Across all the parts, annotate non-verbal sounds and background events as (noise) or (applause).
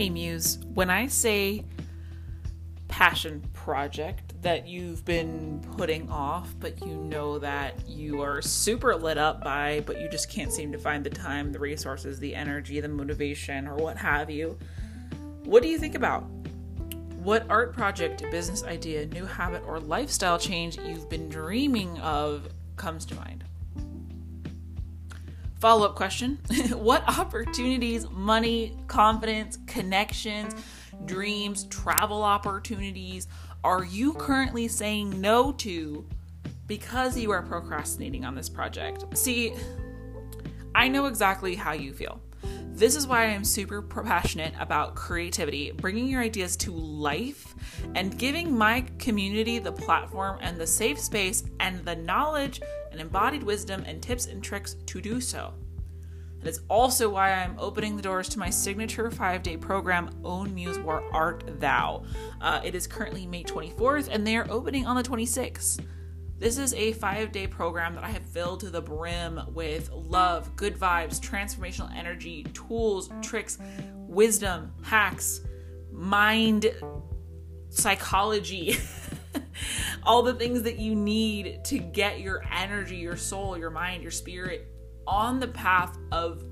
Hey, Muse, when I say passion project that you've been putting off, but you know that you are super lit up by, but you just can't seem to find the time, the resources, the energy, the motivation, or what have you, what do you think about? What art project, business idea, new habit, or lifestyle change you've been dreaming of comes to mind? Follow up question (laughs) What opportunities, money, confidence, connections, dreams, travel opportunities are you currently saying no to because you are procrastinating on this project? See, I know exactly how you feel. This is why I'm super passionate about creativity, bringing your ideas to life, and giving my community the platform and the safe space and the knowledge and embodied wisdom and tips and tricks to do so. That is also why I'm opening the doors to my signature five day program, Own Muse Where Art Thou. Uh, it is currently May 24th, and they are opening on the 26th. This is a five day program that I have filled to the brim with love, good vibes, transformational energy, tools, tricks, wisdom, hacks, mind psychology. (laughs) (laughs) all the things that you need to get your energy, your soul, your mind, your spirit on the path of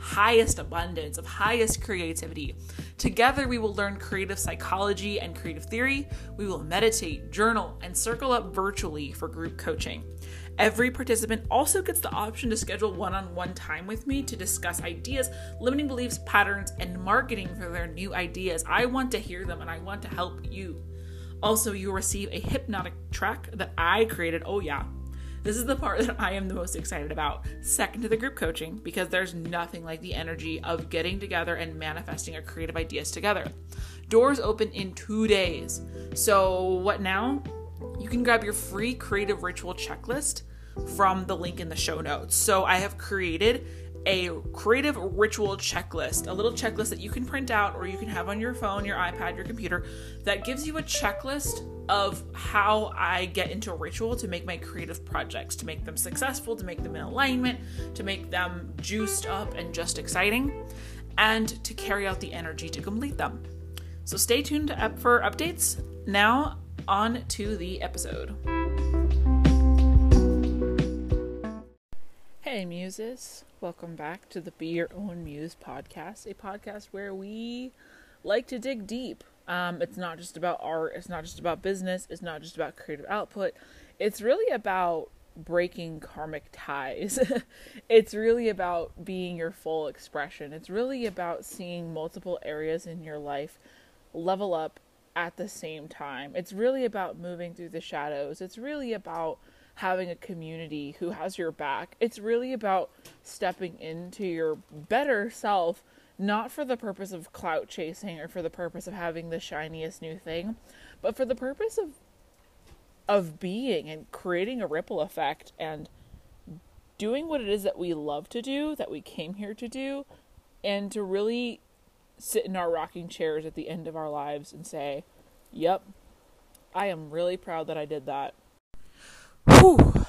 highest abundance, of highest creativity. Together, we will learn creative psychology and creative theory. We will meditate, journal, and circle up virtually for group coaching. Every participant also gets the option to schedule one on one time with me to discuss ideas, limiting beliefs, patterns, and marketing for their new ideas. I want to hear them and I want to help you. Also, you'll receive a hypnotic track that I created. Oh, yeah, this is the part that I am the most excited about. Second to the group coaching, because there's nothing like the energy of getting together and manifesting our creative ideas together. Doors open in two days. So, what now? You can grab your free creative ritual checklist from the link in the show notes. So, I have created a creative ritual checklist, a little checklist that you can print out or you can have on your phone, your iPad, your computer that gives you a checklist of how I get into ritual to make my creative projects, to make them successful, to make them in alignment, to make them juiced up and just exciting, and to carry out the energy to complete them. So stay tuned up for updates. Now, on to the episode. Hey, muses. Welcome back to the Be Your Own Muse podcast, a podcast where we like to dig deep. Um, it's not just about art, it's not just about business, it's not just about creative output. It's really about breaking karmic ties. (laughs) it's really about being your full expression. It's really about seeing multiple areas in your life level up at the same time. It's really about moving through the shadows. It's really about having a community who has your back. It's really about stepping into your better self, not for the purpose of clout chasing or for the purpose of having the shiniest new thing, but for the purpose of of being and creating a ripple effect and doing what it is that we love to do, that we came here to do, and to really sit in our rocking chairs at the end of our lives and say, "Yep, I am really proud that I did that." Whew,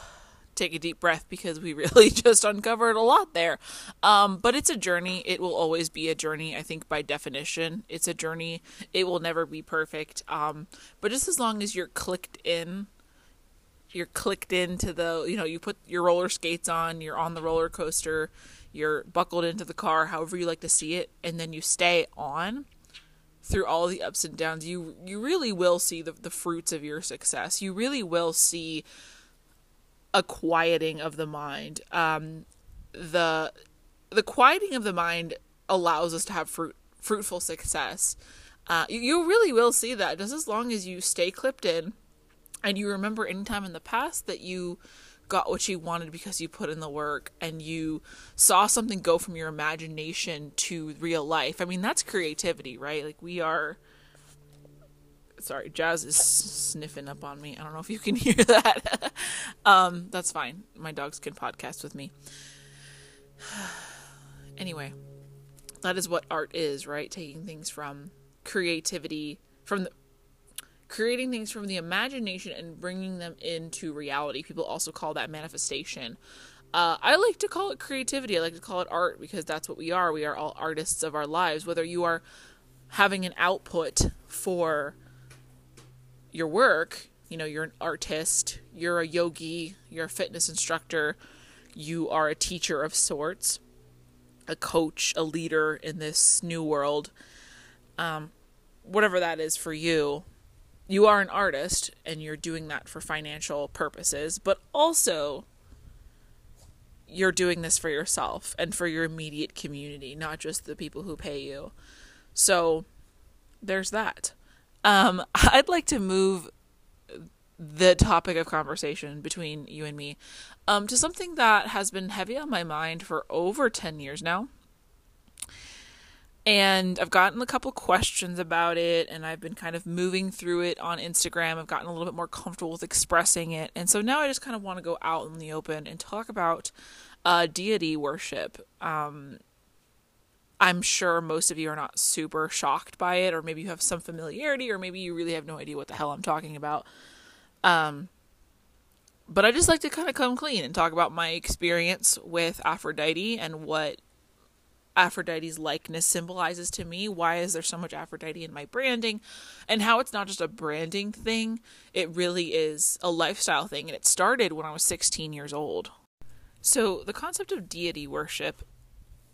take a deep breath because we (laughs) really just uncovered a lot there. Um, but it's a journey. It will always be a journey. I think by definition, it's a journey. It will never be perfect. Um, but just as long as you're clicked in, you're clicked into the, you know, you put your roller skates on, you're on the roller coaster, you're buckled into the car, however you like to see it, and then you stay on through all the ups and downs, you you really will see the the fruits of your success. You really will see a quieting of the mind. Um, the the quieting of the mind allows us to have fruit fruitful success. Uh, you, you really will see that just as long as you stay clipped in and you remember any time in the past that you got what you wanted because you put in the work and you saw something go from your imagination to real life. I mean, that's creativity, right? Like we are sorry, Jazz is sniffing up on me. I don't know if you can (laughs) hear that. (laughs) um, that's fine. My dogs can podcast with me. (sighs) anyway, that is what art is, right? Taking things from creativity, from the creating things from the imagination and bringing them into reality. People also call that manifestation. Uh, I like to call it creativity. I like to call it art because that's what we are. We are all artists of our lives. Whether you are having an output for your work. You know, you're an artist, you're a yogi, you're a fitness instructor, you are a teacher of sorts, a coach, a leader in this new world. Um, whatever that is for you, you are an artist and you're doing that for financial purposes, but also you're doing this for yourself and for your immediate community, not just the people who pay you. So there's that. Um, (laughs) I'd like to move the topic of conversation between you and me um, to something that has been heavy on my mind for over 10 years now. And I've gotten a couple questions about it, and I've been kind of moving through it on Instagram. I've gotten a little bit more comfortable with expressing it. And so now I just kind of want to go out in the open and talk about uh, deity worship. Um, I'm sure most of you are not super shocked by it, or maybe you have some familiarity, or maybe you really have no idea what the hell I'm talking about. Um, but I just like to kind of come clean and talk about my experience with Aphrodite and what Aphrodite's likeness symbolizes to me. Why is there so much Aphrodite in my branding? And how it's not just a branding thing, it really is a lifestyle thing. And it started when I was 16 years old. So the concept of deity worship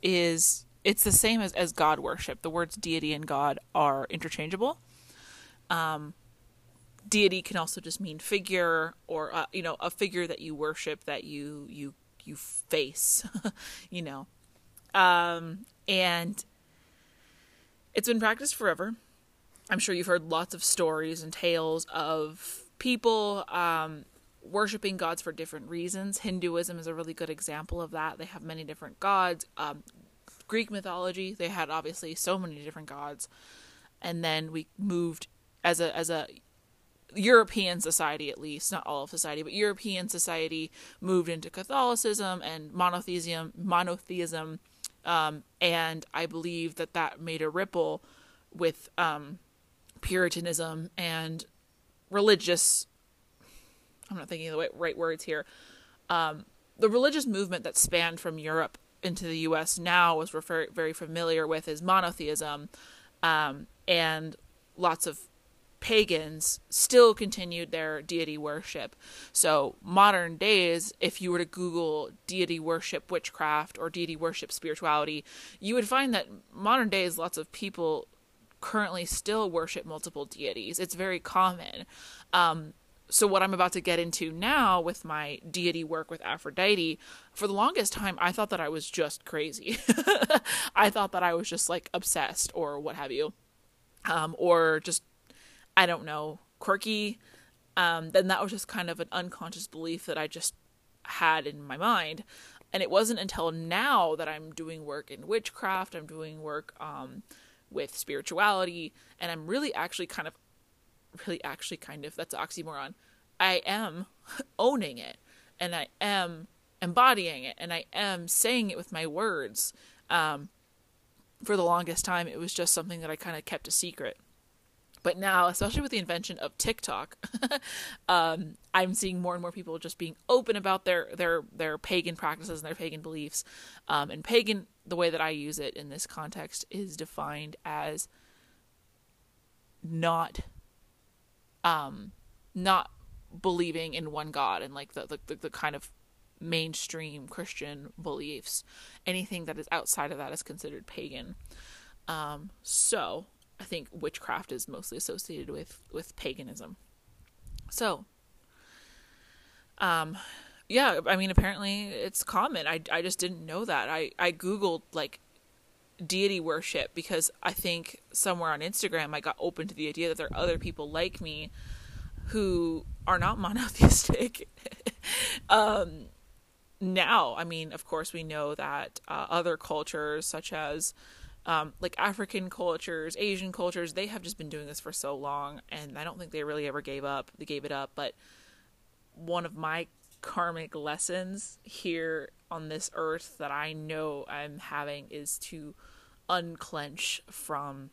is it's the same as, as God worship. The words deity and God are interchangeable. Um, deity can also just mean figure or uh, you know a figure that you worship that you you you face, (laughs) you know. Um, and it's been practiced forever. I'm sure you've heard lots of stories and tales of people um, worshiping gods for different reasons. Hinduism is a really good example of that. They have many different gods. Um, Greek mythology, they had obviously so many different gods, and then we moved as a as a European society, at least not all of society, but European society moved into Catholicism and monotheism. Monotheism, um, and I believe that that made a ripple with um, Puritanism and religious. I'm not thinking the right words here. Um, the religious movement that spanned from Europe into the U.S. now was refer- very familiar with is monotheism, um, and lots of pagans still continued their deity worship. So, modern days, if you were to Google deity worship witchcraft or deity worship spirituality, you would find that modern days lots of people currently still worship multiple deities. It's very common. Um, so what I'm about to get into now with my deity work with Aphrodite, for the longest time I thought that I was just crazy. (laughs) I thought that I was just like obsessed or what have you. Um, or just I don't know, quirky. Um, then that was just kind of an unconscious belief that I just had in my mind. And it wasn't until now that I'm doing work in witchcraft, I'm doing work um, with spirituality, and I'm really actually kind of really actually kind of that's oxymoron. I am (laughs) owning it and i am embodying it and i am saying it with my words. Um, for the longest time it was just something that i kind of kept a secret. But now especially with the invention of tiktok (laughs) um, i'm seeing more and more people just being open about their their their pagan practices and their pagan beliefs. Um, and pagan the way that i use it in this context is defined as not um, not believing in one God and like the, the, the kind of mainstream Christian beliefs. Anything that is outside of that is considered pagan. Um, so I think witchcraft is mostly associated with with paganism. So, um, yeah, I mean, apparently it's common. I I just didn't know that. I I googled like deity worship because I think somewhere on Instagram I got open to the idea that there are other people like me who are not (laughs) monotheistic. (laughs) um, now, I mean, of course, we know that uh, other cultures, such as um, like African cultures, Asian cultures, they have just been doing this for so long, and I don't think they really ever gave up. They gave it up, but one of my karmic lessons here on this earth that I know I'm having is to unclench from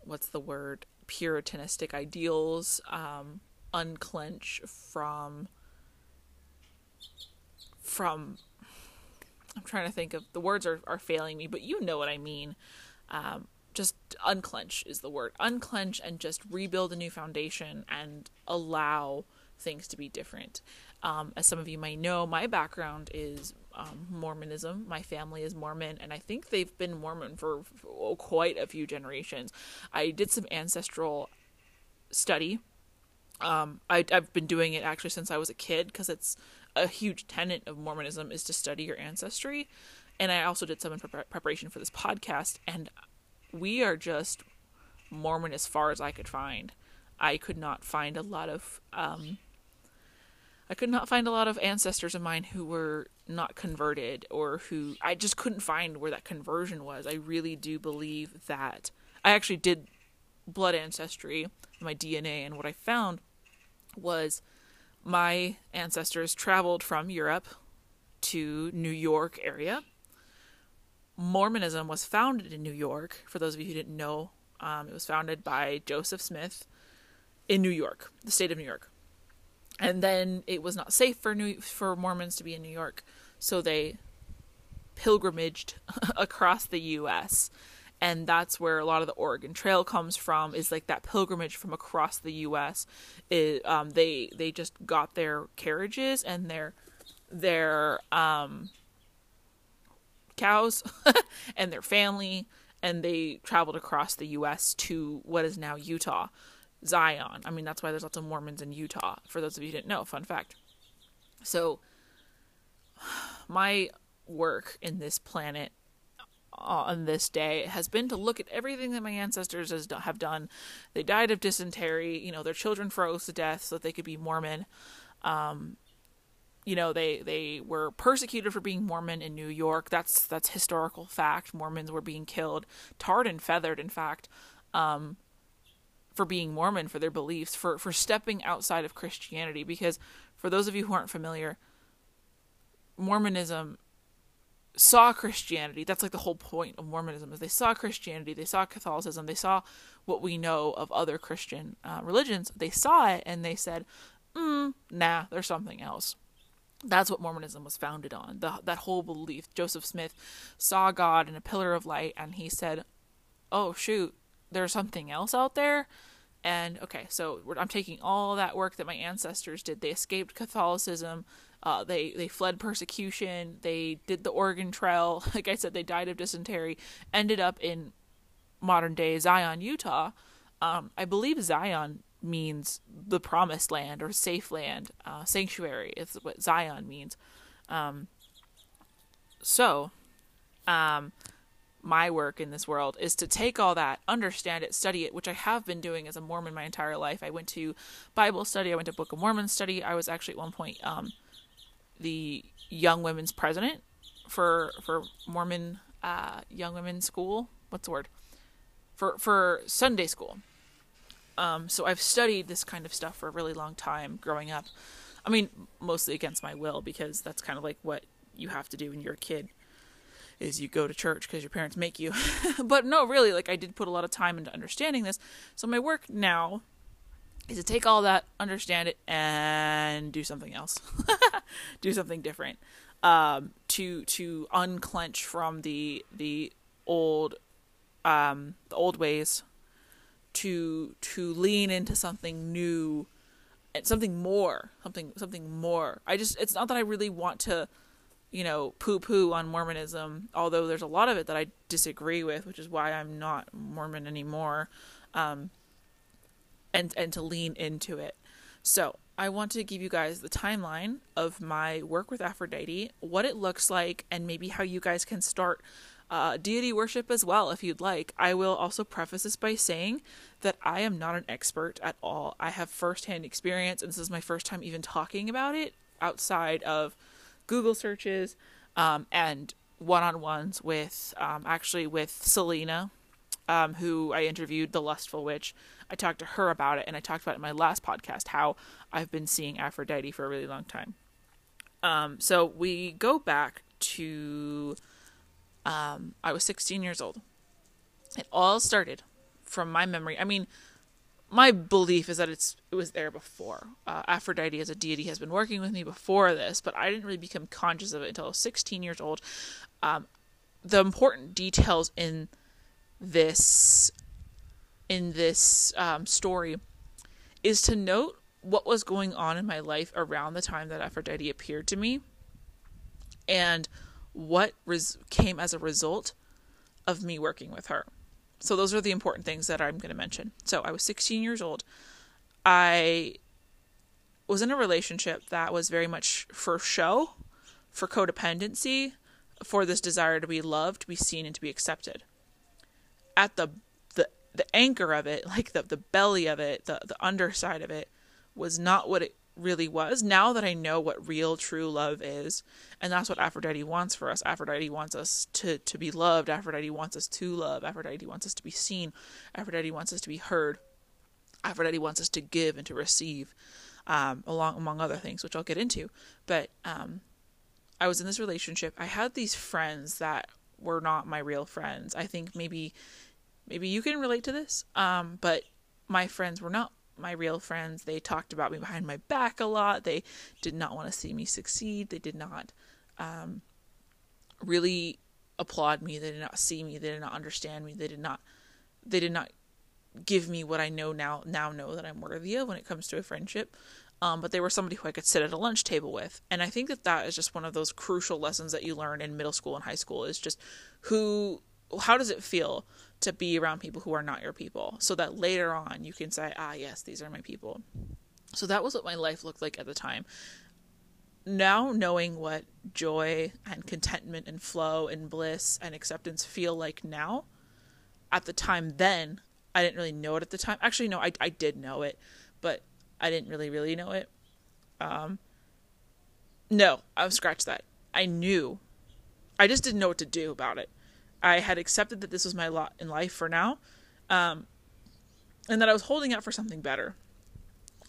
what's the word puritanistic ideals um unclench from from I'm trying to think of the words are, are failing me, but you know what I mean. um, just unclench is the word unclench and just rebuild a new foundation and allow things to be different um, as some of you might know my background is um, mormonism my family is mormon and i think they've been mormon for, for quite a few generations i did some ancestral study um, I, have been doing it actually since I was a kid because it's a huge tenet of Mormonism is to study your ancestry. And I also did some in pre- preparation for this podcast, and we are just Mormon as far as I could find. I could not find a lot of um, I could not find a lot of ancestors of mine who were not converted or who I just couldn't find where that conversion was. I really do believe that I actually did blood ancestry, my DNA, and what I found was my ancestors traveled from Europe to New York area Mormonism was founded in New York. For those of you who didn't know, um, it was founded by Joseph Smith in New York, the state of New York. And then it was not safe for New for Mormons to be in New York, so they pilgrimaged (laughs) across the U.S. And that's where a lot of the Oregon Trail comes from. Is like that pilgrimage from across the U.S. It, um, they they just got their carriages and their their um, cows (laughs) and their family, and they traveled across the U.S. to what is now Utah, Zion. I mean, that's why there's lots of Mormons in Utah. For those of you who didn't know, fun fact. So, my work in this planet on this day has been to look at everything that my ancestors has, have done. They died of dysentery. You know, their children froze to death so that they could be Mormon. Um, you know they they were persecuted for being Mormon in New York. That's that's historical fact. Mormons were being killed, tarred and feathered. In fact, um, for being Mormon for their beliefs, for for stepping outside of Christianity. Because for those of you who aren't familiar, Mormonism saw Christianity. That's like the whole point of Mormonism is they saw Christianity, they saw Catholicism, they saw what we know of other Christian uh, religions. They saw it and they said, mm, "Nah, there's something else." That's what Mormonism was founded on. The, that whole belief. Joseph Smith saw God in a pillar of light and he said, Oh, shoot, there's something else out there. And okay, so I'm taking all that work that my ancestors did. They escaped Catholicism. Uh, they they fled persecution. They did the Oregon Trail. (laughs) Like I said, they died of dysentery. Ended up in modern day Zion, Utah. Um, I believe Zion means the promised land or safe land, uh, sanctuary is what Zion means. Um, so, um, my work in this world is to take all that, understand it, study it, which I have been doing as a Mormon my entire life. I went to Bible study, I went to Book of Mormon study. I was actually at one point um, the young women's president for for Mormon uh, young women's school. What's the word? For for Sunday school. Um, so I've studied this kind of stuff for a really long time growing up. I mean, mostly against my will because that's kind of like what you have to do when you're a kid is you go to church because your parents make you. (laughs) but no, really, like I did put a lot of time into understanding this. So my work now is to take all that, understand it, and do something else, (laughs) do something different, um, to to unclench from the the old um, the old ways to to lean into something new and something more something something more i just it's not that i really want to you know poo poo on mormonism although there's a lot of it that i disagree with which is why i'm not mormon anymore um and and to lean into it so i want to give you guys the timeline of my work with aphrodite what it looks like and maybe how you guys can start uh, deity worship as well if you'd like. I will also preface this by saying that I am not an expert at all. I have firsthand experience, and this is my first time even talking about it outside of Google searches um, and one on ones with um, actually with Selena, um, who I interviewed, the Lustful Witch. I talked to her about it, and I talked about in my last podcast how I've been seeing Aphrodite for a really long time. Um, so we go back to um, I was 16 years old. It all started from my memory. I mean, my belief is that it's it was there before. Uh, Aphrodite as a deity has been working with me before this, but I didn't really become conscious of it until I was 16 years old. Um, the important details in this in this um, story is to note what was going on in my life around the time that Aphrodite appeared to me and what res- came as a result of me working with her. So, those are the important things that I'm going to mention. So, I was 16 years old. I was in a relationship that was very much for show, for codependency, for this desire to be loved, to be seen, and to be accepted. At the the the anchor of it, like the the belly of it, the the underside of it, was not what it really was. Now that I know what real true love is, and that's what Aphrodite wants for us. Aphrodite wants us to to be loved. Aphrodite wants us to love. Aphrodite wants us to be seen. Aphrodite wants us to be heard. Aphrodite wants us to give and to receive, um, along among other things, which I'll get into. But um, I was in this relationship. I had these friends that were not my real friends. I think maybe maybe you can relate to this. Um, but my friends were not my real friends. They talked about me behind my back a lot. They did not want to see me succeed. They did not um, really applaud me. They did not see me. They did not understand me. They did not. They did not give me what I know now. Now know that I'm worthy of when it comes to a friendship um, but they were somebody who I could sit at a lunch table with. And I think that that is just one of those crucial lessons that you learn in middle school and high school is just who, how does it feel to be around people who are not your people so that later on you can say, ah, yes, these are my people. So that was what my life looked like at the time. Now, knowing what joy and contentment and flow and bliss and acceptance feel like now, at the time then, I didn't really know it at the time. Actually, no, I, I did know it, but I didn't really, really know it. Um, no, I've scratched that. I knew. I just didn't know what to do about it. I had accepted that this was my lot in life for now, um, and that I was holding out for something better.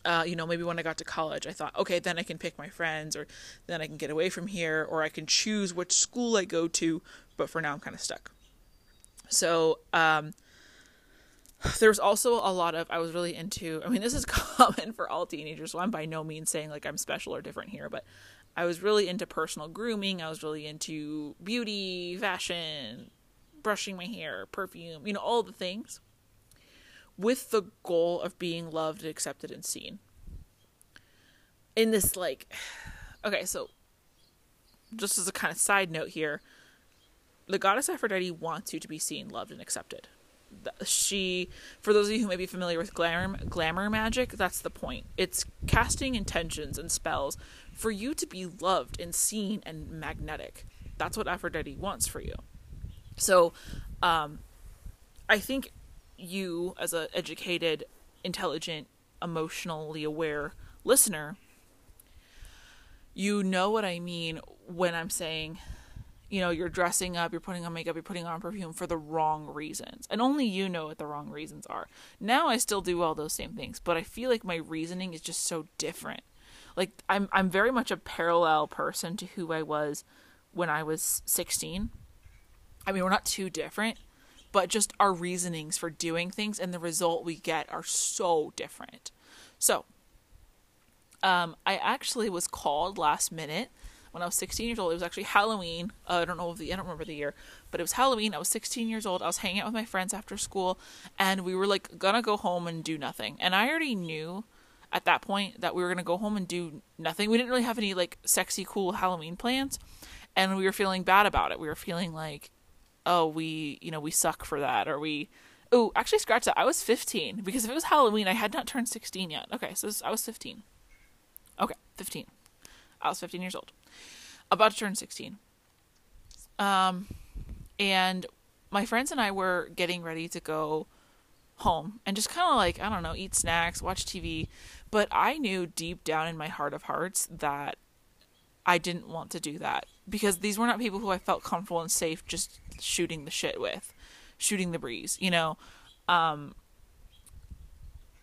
Uh, you know, maybe when I got to college, I thought, okay, then I can pick my friends, or then I can get away from here, or I can choose which school I go to. But for now, I'm kind of stuck. So, um, was also a lot of I was really into I mean this is (laughs) common for all teenagers so I'm by no means saying like I'm special or different here but I was really into personal grooming I was really into beauty fashion brushing my hair perfume you know all the things with the goal of being loved accepted and seen. In this like (sighs) okay so just as a kind of side note here the goddess Aphrodite wants you to be seen loved and accepted. She for those of you who may be familiar with glamour glamour magic that's the point. It's casting intentions and spells for you to be loved and seen and magnetic. That's what aphrodite wants for you so um i think you as an educated intelligent emotionally aware listener you know what i mean when i'm saying you know, you're dressing up, you're putting on makeup, you're putting on perfume for the wrong reasons. And only you know what the wrong reasons are. Now I still do all those same things, but I feel like my reasoning is just so different. Like I'm I'm very much a parallel person to who I was when I was 16. I mean, we're not too different, but just our reasonings for doing things and the result we get are so different. So, um, I actually was called last minute when I was 16 years old. It was actually Halloween. Uh, I don't know the I don't remember the year, but it was Halloween. I was 16 years old. I was hanging out with my friends after school, and we were like gonna go home and do nothing. And I already knew at that point that we were gonna go home and do nothing. We didn't really have any like sexy, cool Halloween plans, and we were feeling bad about it. We were feeling like, oh, we you know we suck for that, or we. Oh, actually, scratch that. I was 15 because if it was Halloween, I had not turned 16 yet. Okay, so I was 15. Okay, 15. I was 15 years old about to turn 16. Um, and my friends and I were getting ready to go home and just kind of like, I don't know, eat snacks, watch TV. But I knew deep down in my heart of hearts that I didn't want to do that because these were not people who I felt comfortable and safe just shooting the shit with, shooting the breeze, you know. Um,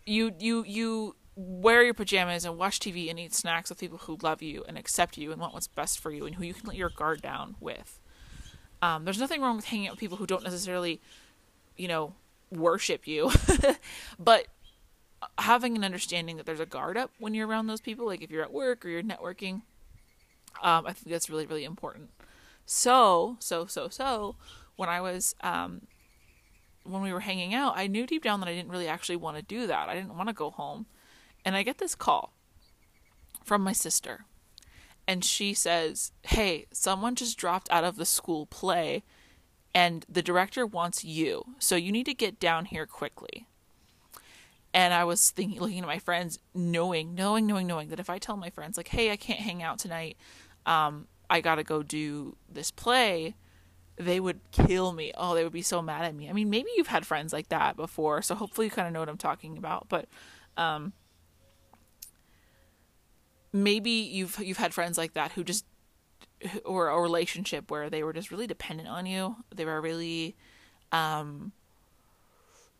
you you you wear your pajamas and watch TV and eat snacks with people who love you and accept you and want what's best for you and who you can let your guard down with. Um, there's nothing wrong with hanging out with people who don't necessarily, you know, worship you, (laughs) but having an understanding that there's a guard up when you're around those people, like if you're at work or you're networking, um, I think that's really, really important. So, so, so, so, when I was um, when we were hanging out, I knew deep down that I didn't really actually want to do that. I didn't want to go home. And I get this call from my sister. And she says, Hey, someone just dropped out of the school play and the director wants you. So you need to get down here quickly. And I was thinking, looking at my friends, knowing, knowing, knowing, knowing that if I tell my friends, like, hey, I can't hang out tonight, um, I got to go do this play, they would kill me. Oh, they would be so mad at me. I mean, maybe you've had friends like that before, so hopefully you kind of know what I'm talking about. But um, maybe you've you've had friends like that who just or a relationship where they were just really dependent on you. They were really um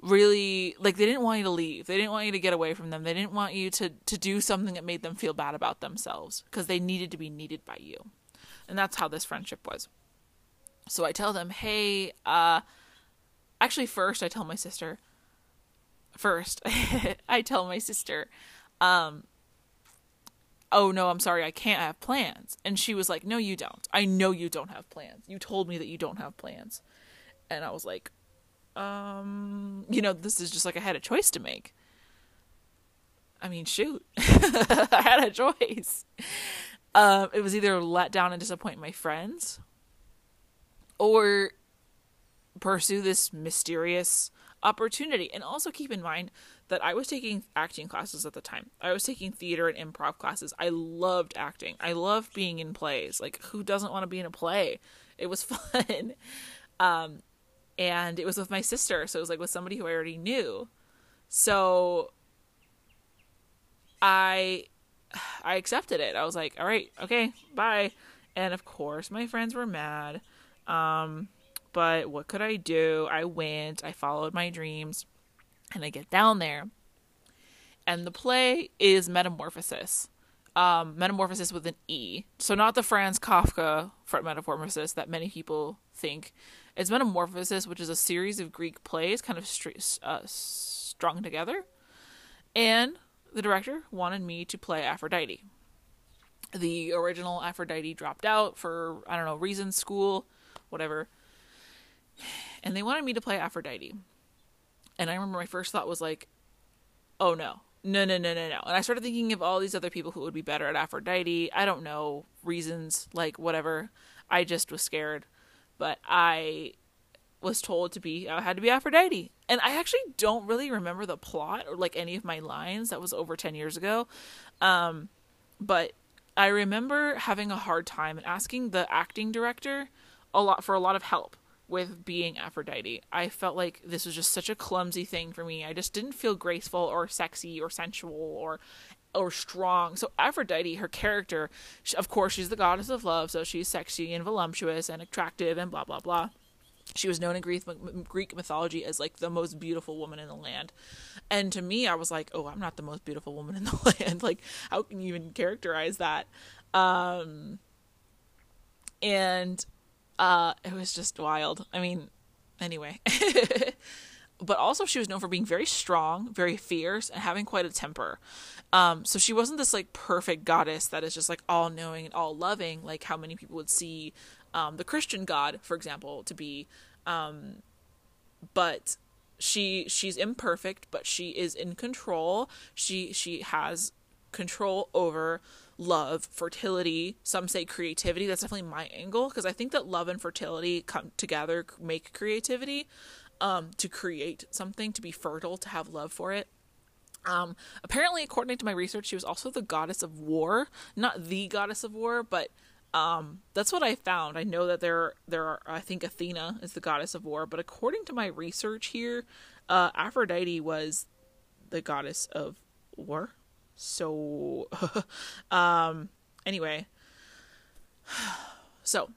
really like they didn't want you to leave. They didn't want you to get away from them. They didn't want you to to do something that made them feel bad about themselves because they needed to be needed by you. And that's how this friendship was. So I tell them, "Hey, uh actually first I tell my sister first (laughs) I tell my sister um oh no, I'm sorry, I can't have plans. And she was like, no, you don't. I know you don't have plans. You told me that you don't have plans. And I was like, um, you know, this is just like I had a choice to make. I mean, shoot, (laughs) I had a choice. Um, it was either let down and disappoint my friends, or pursue this mysterious opportunity. And also keep in mind that I was taking acting classes at the time. I was taking theater and improv classes. I loved acting. I loved being in plays. Like who doesn't want to be in a play? It was (laughs) fun. um and it was with my sister, so it was like with somebody who I already knew. So I I accepted it. I was like, "All right, okay, bye." And of course, my friends were mad. Um but what could I do? I went, I followed my dreams, and I get down there. And the play is Metamorphoses. Um, metamorphoses with an E. So, not the Franz Kafka metamorphosis that many people think. It's Metamorphoses, which is a series of Greek plays kind of uh, strung together. And the director wanted me to play Aphrodite. The original Aphrodite dropped out for, I don't know, reasons, school, whatever and they wanted me to play Aphrodite. And I remember my first thought was like, oh no, no, no, no, no, no. And I started thinking of all these other people who would be better at Aphrodite. I don't know reasons, like whatever. I just was scared. But I was told to be, I had to be Aphrodite. And I actually don't really remember the plot or like any of my lines. That was over 10 years ago. Um, but I remember having a hard time and asking the acting director a lot for a lot of help with being Aphrodite. I felt like this was just such a clumsy thing for me. I just didn't feel graceful or sexy or sensual or or strong. So Aphrodite, her character, of course, she's the goddess of love, so she's sexy and voluptuous and attractive and blah blah blah. She was known in Greek Greek mythology as like the most beautiful woman in the land. And to me, I was like, "Oh, I'm not the most beautiful woman in the (laughs) land. like, how can you even characterize that?" Um and uh, it was just wild. I mean, anyway. (laughs) but also she was known for being very strong, very fierce, and having quite a temper. Um, so she wasn't this like perfect goddess that is just like all knowing and all loving, like how many people would see um, the Christian God, for example, to be. Um, but she she's imperfect, but she is in control. She she has control over love, fertility, some say creativity. That's definitely my angle because I think that love and fertility come together, make creativity, um, to create something, to be fertile, to have love for it. Um, apparently, according to my research, she was also the goddess of war. Not the goddess of war, but um, that's what I found. I know that there there are. I think Athena is the goddess of war, but according to my research here, uh, Aphrodite was the goddess of war. So, (laughs) um, anyway, (sighs) so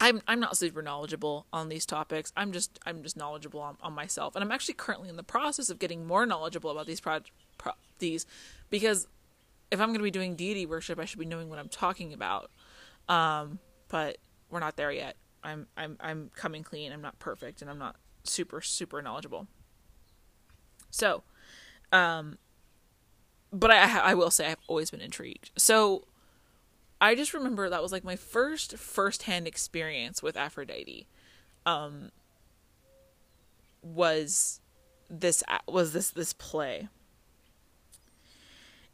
I'm I'm not super knowledgeable on these topics. I'm just I'm just knowledgeable on, on myself, and I'm actually currently in the process of getting more knowledgeable about these pro, pro these because if I'm going to be doing deity worship, I should be knowing what I'm talking about. Um, but we're not there yet. I'm I'm I'm coming clean. I'm not perfect, and I'm not super super knowledgeable. So, um, but I I will say I've always been intrigued. So I just remember that was like my first first-hand experience with Aphrodite. Um was this was this this play.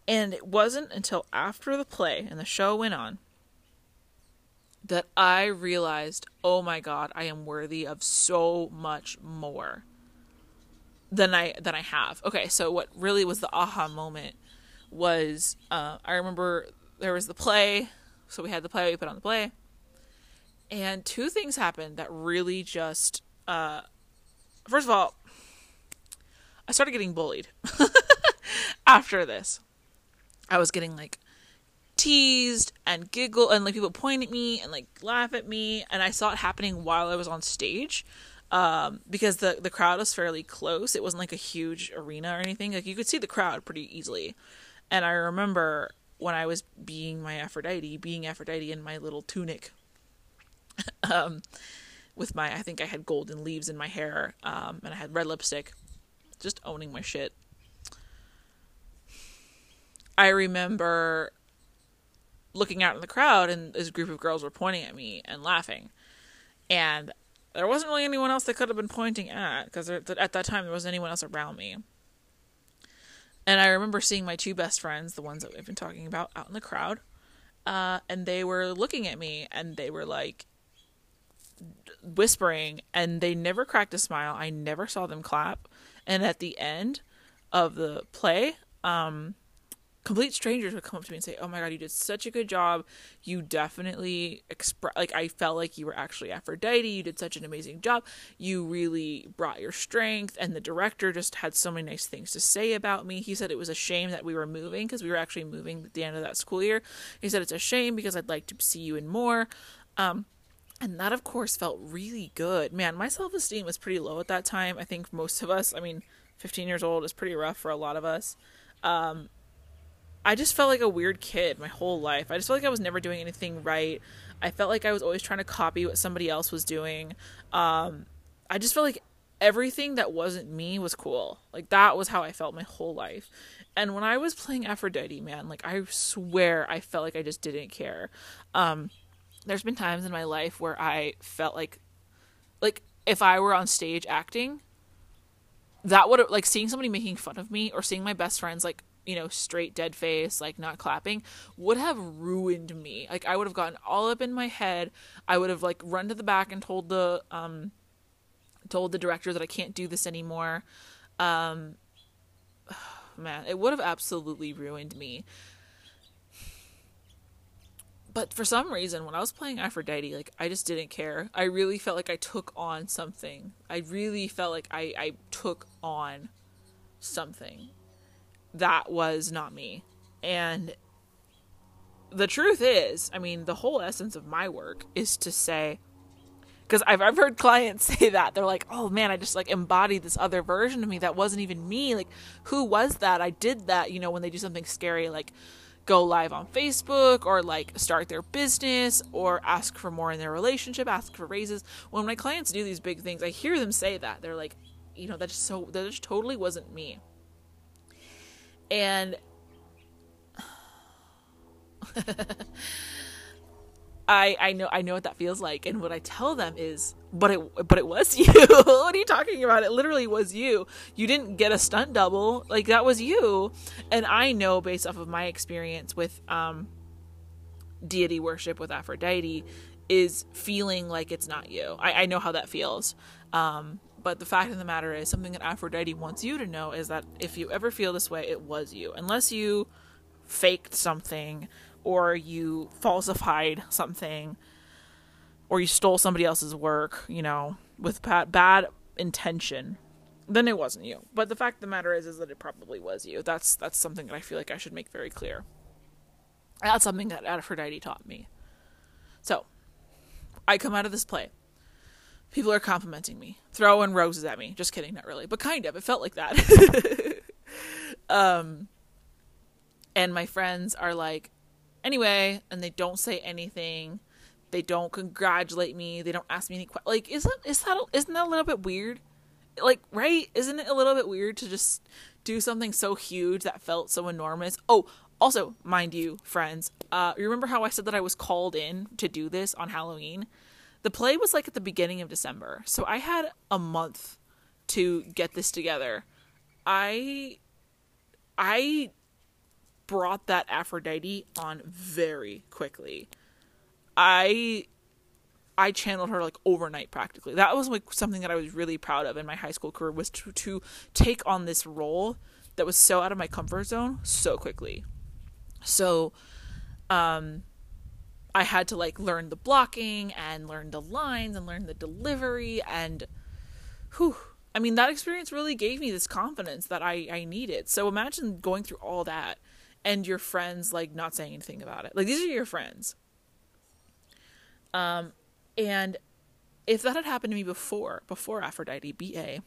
And it wasn't until after the play and the show went on that I realized, oh my god, I am worthy of so much more than I than I have. Okay, so what really was the aha moment was uh, I remember there was the play, so we had the play, we put on the play, and two things happened that really just uh, first of all, I started getting bullied (laughs) after this. I was getting like teased and giggle and like people point at me and like laugh at me and I saw it happening while I was on stage. Um, because the the crowd was fairly close. It wasn't like a huge arena or anything. Like you could see the crowd pretty easily. And I remember when I was being my Aphrodite, being Aphrodite in my little tunic. (laughs) um, with my I think I had golden leaves in my hair, um, and I had red lipstick. Just owning my shit. I remember looking out in the crowd and this group of girls were pointing at me and laughing. And there wasn't really anyone else they could have been pointing at because at that time there wasn't anyone else around me. And I remember seeing my two best friends, the ones that we've been talking about, out in the crowd. Uh, and they were looking at me and they were like whispering, and they never cracked a smile. I never saw them clap. And at the end of the play, um, complete strangers would come up to me and say, "Oh my god, you did such a good job. You definitely express like I felt like you were actually Aphrodite. You did such an amazing job. You really brought your strength." And the director just had so many nice things to say about me. He said it was a shame that we were moving because we were actually moving at the end of that school year. He said it's a shame because I'd like to see you in more. Um, and that of course felt really good. Man, my self-esteem was pretty low at that time. I think most of us, I mean, 15 years old is pretty rough for a lot of us. Um, I just felt like a weird kid my whole life. I just felt like I was never doing anything right. I felt like I was always trying to copy what somebody else was doing. Um, I just felt like everything that wasn't me was cool. Like that was how I felt my whole life. And when I was playing Aphrodite, man, like I swear I felt like I just didn't care. Um, there's been times in my life where I felt like like if I were on stage acting, that would like seeing somebody making fun of me or seeing my best friends like you know, straight dead face, like not clapping, would have ruined me. Like I would have gotten all up in my head. I would have like run to the back and told the um told the director that I can't do this anymore. Um (sighs) man, it would have absolutely ruined me. But for some reason, when I was playing Aphrodite, like I just didn't care. I really felt like I took on something. I really felt like I, I took on something that was not me. And the truth is, I mean, the whole essence of my work is to say, because I've, I've heard (laughs) clients say that they're like, oh man, I just like embodied this other version of me that wasn't even me. Like, who was that? I did that, you know, when they do something scary, like go live on Facebook or like start their business or ask for more in their relationship, ask for raises. When my clients do these big things, I hear them say that. They're like, you know, that's so, that just totally wasn't me and (sighs) I I know I know what that feels like and what I tell them is but it but it was (laughs) you. what are you talking about? It literally was you. You didn't get a stunt double. Like that was you. And I know based off of my experience with um deity worship with Aphrodite is feeling like it's not you. I, I know how that feels. Um but the fact of the matter is, something that Aphrodite wants you to know is that if you ever feel this way, it was you. Unless you faked something, or you falsified something, or you stole somebody else's work, you know, with bad, bad intention, then it wasn't you. But the fact of the matter is, is that it probably was you. That's that's something that I feel like I should make very clear. That's something that Aphrodite taught me. So, I come out of this play people are complimenting me, throwing roses at me. Just kidding, not really, but kind of. It felt like that. (laughs) um, and my friends are like, anyway, and they don't say anything. They don't congratulate me. They don't ask me any questions. Like, isn't is that isn't that a little bit weird? Like, right? Isn't it a little bit weird to just do something so huge that felt so enormous? Oh, also, mind you, friends, uh, remember how I said that I was called in to do this on Halloween? The play was like at the beginning of December. So I had a month to get this together. I I brought that Aphrodite on very quickly. I I channeled her like overnight practically. That was like something that I was really proud of in my high school career was to to take on this role that was so out of my comfort zone so quickly. So um I had to like learn the blocking and learn the lines and learn the delivery and whew I mean, that experience really gave me this confidence that I, I needed. So imagine going through all that and your friends like not saying anything about it. Like these are your friends. Um, and if that had happened to me before, before Aphrodite BA,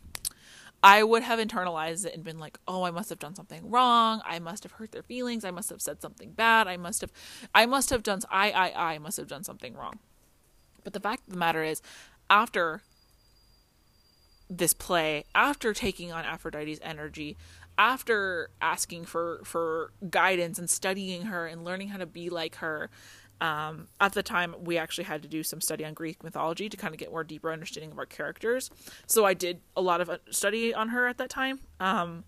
I would have internalized it and been like, "Oh, I must have done something wrong. I must have hurt their feelings. I must have said something bad. I must have, I must have done. I, I, I must have done something wrong." But the fact of the matter is, after this play after taking on Aphrodite's energy, after asking for for guidance and studying her and learning how to be like her. Um, at the time, we actually had to do some study on Greek mythology to kind of get more deeper understanding of our characters. So I did a lot of uh, study on her at that time. Um,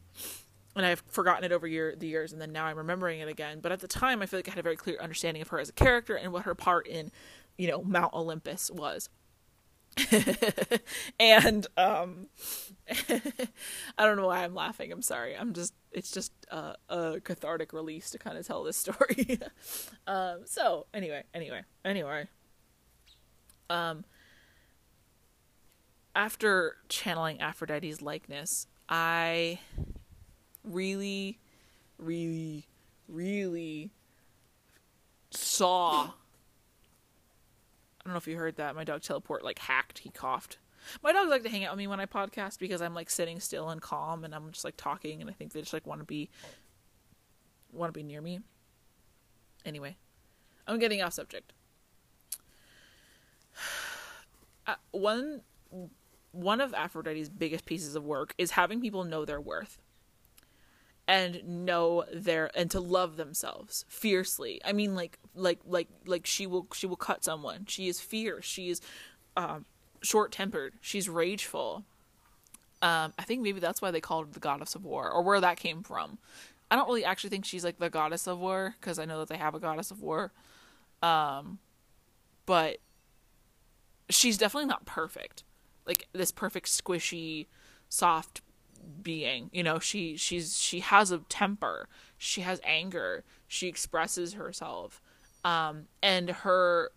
and I've forgotten it over year, the years, and then now I'm remembering it again. But at the time, I feel like I had a very clear understanding of her as a character and what her part in, you know, Mount Olympus was. (laughs) and um (laughs) I don't know why I'm laughing. I'm sorry. I'm just it's just uh, a cathartic release to kind of tell this (laughs) story. um so anyway, anyway, anyway. Um after channeling Aphrodite's likeness, I really really really saw don't know if you heard that. My dog teleport like hacked. He coughed. My dogs like to hang out with me when I podcast because I'm like sitting still and calm and I'm just like talking and I think they just like want to be want to be near me. Anyway, I'm getting off subject. (sighs) Uh, one one of Aphrodite's biggest pieces of work is having people know their worth and know their and to love themselves fiercely. I mean like like like like she will she will cut someone. She is fierce. She is um short tempered she's rageful. Um i think maybe that's why they called her the goddess of war or where that came from. I don't really actually think she's like the goddess of war because i know that they have a goddess of war. Um but she's definitely not perfect. Like this perfect squishy soft being you know she she's she has a temper. She has anger. She expresses herself. Um and her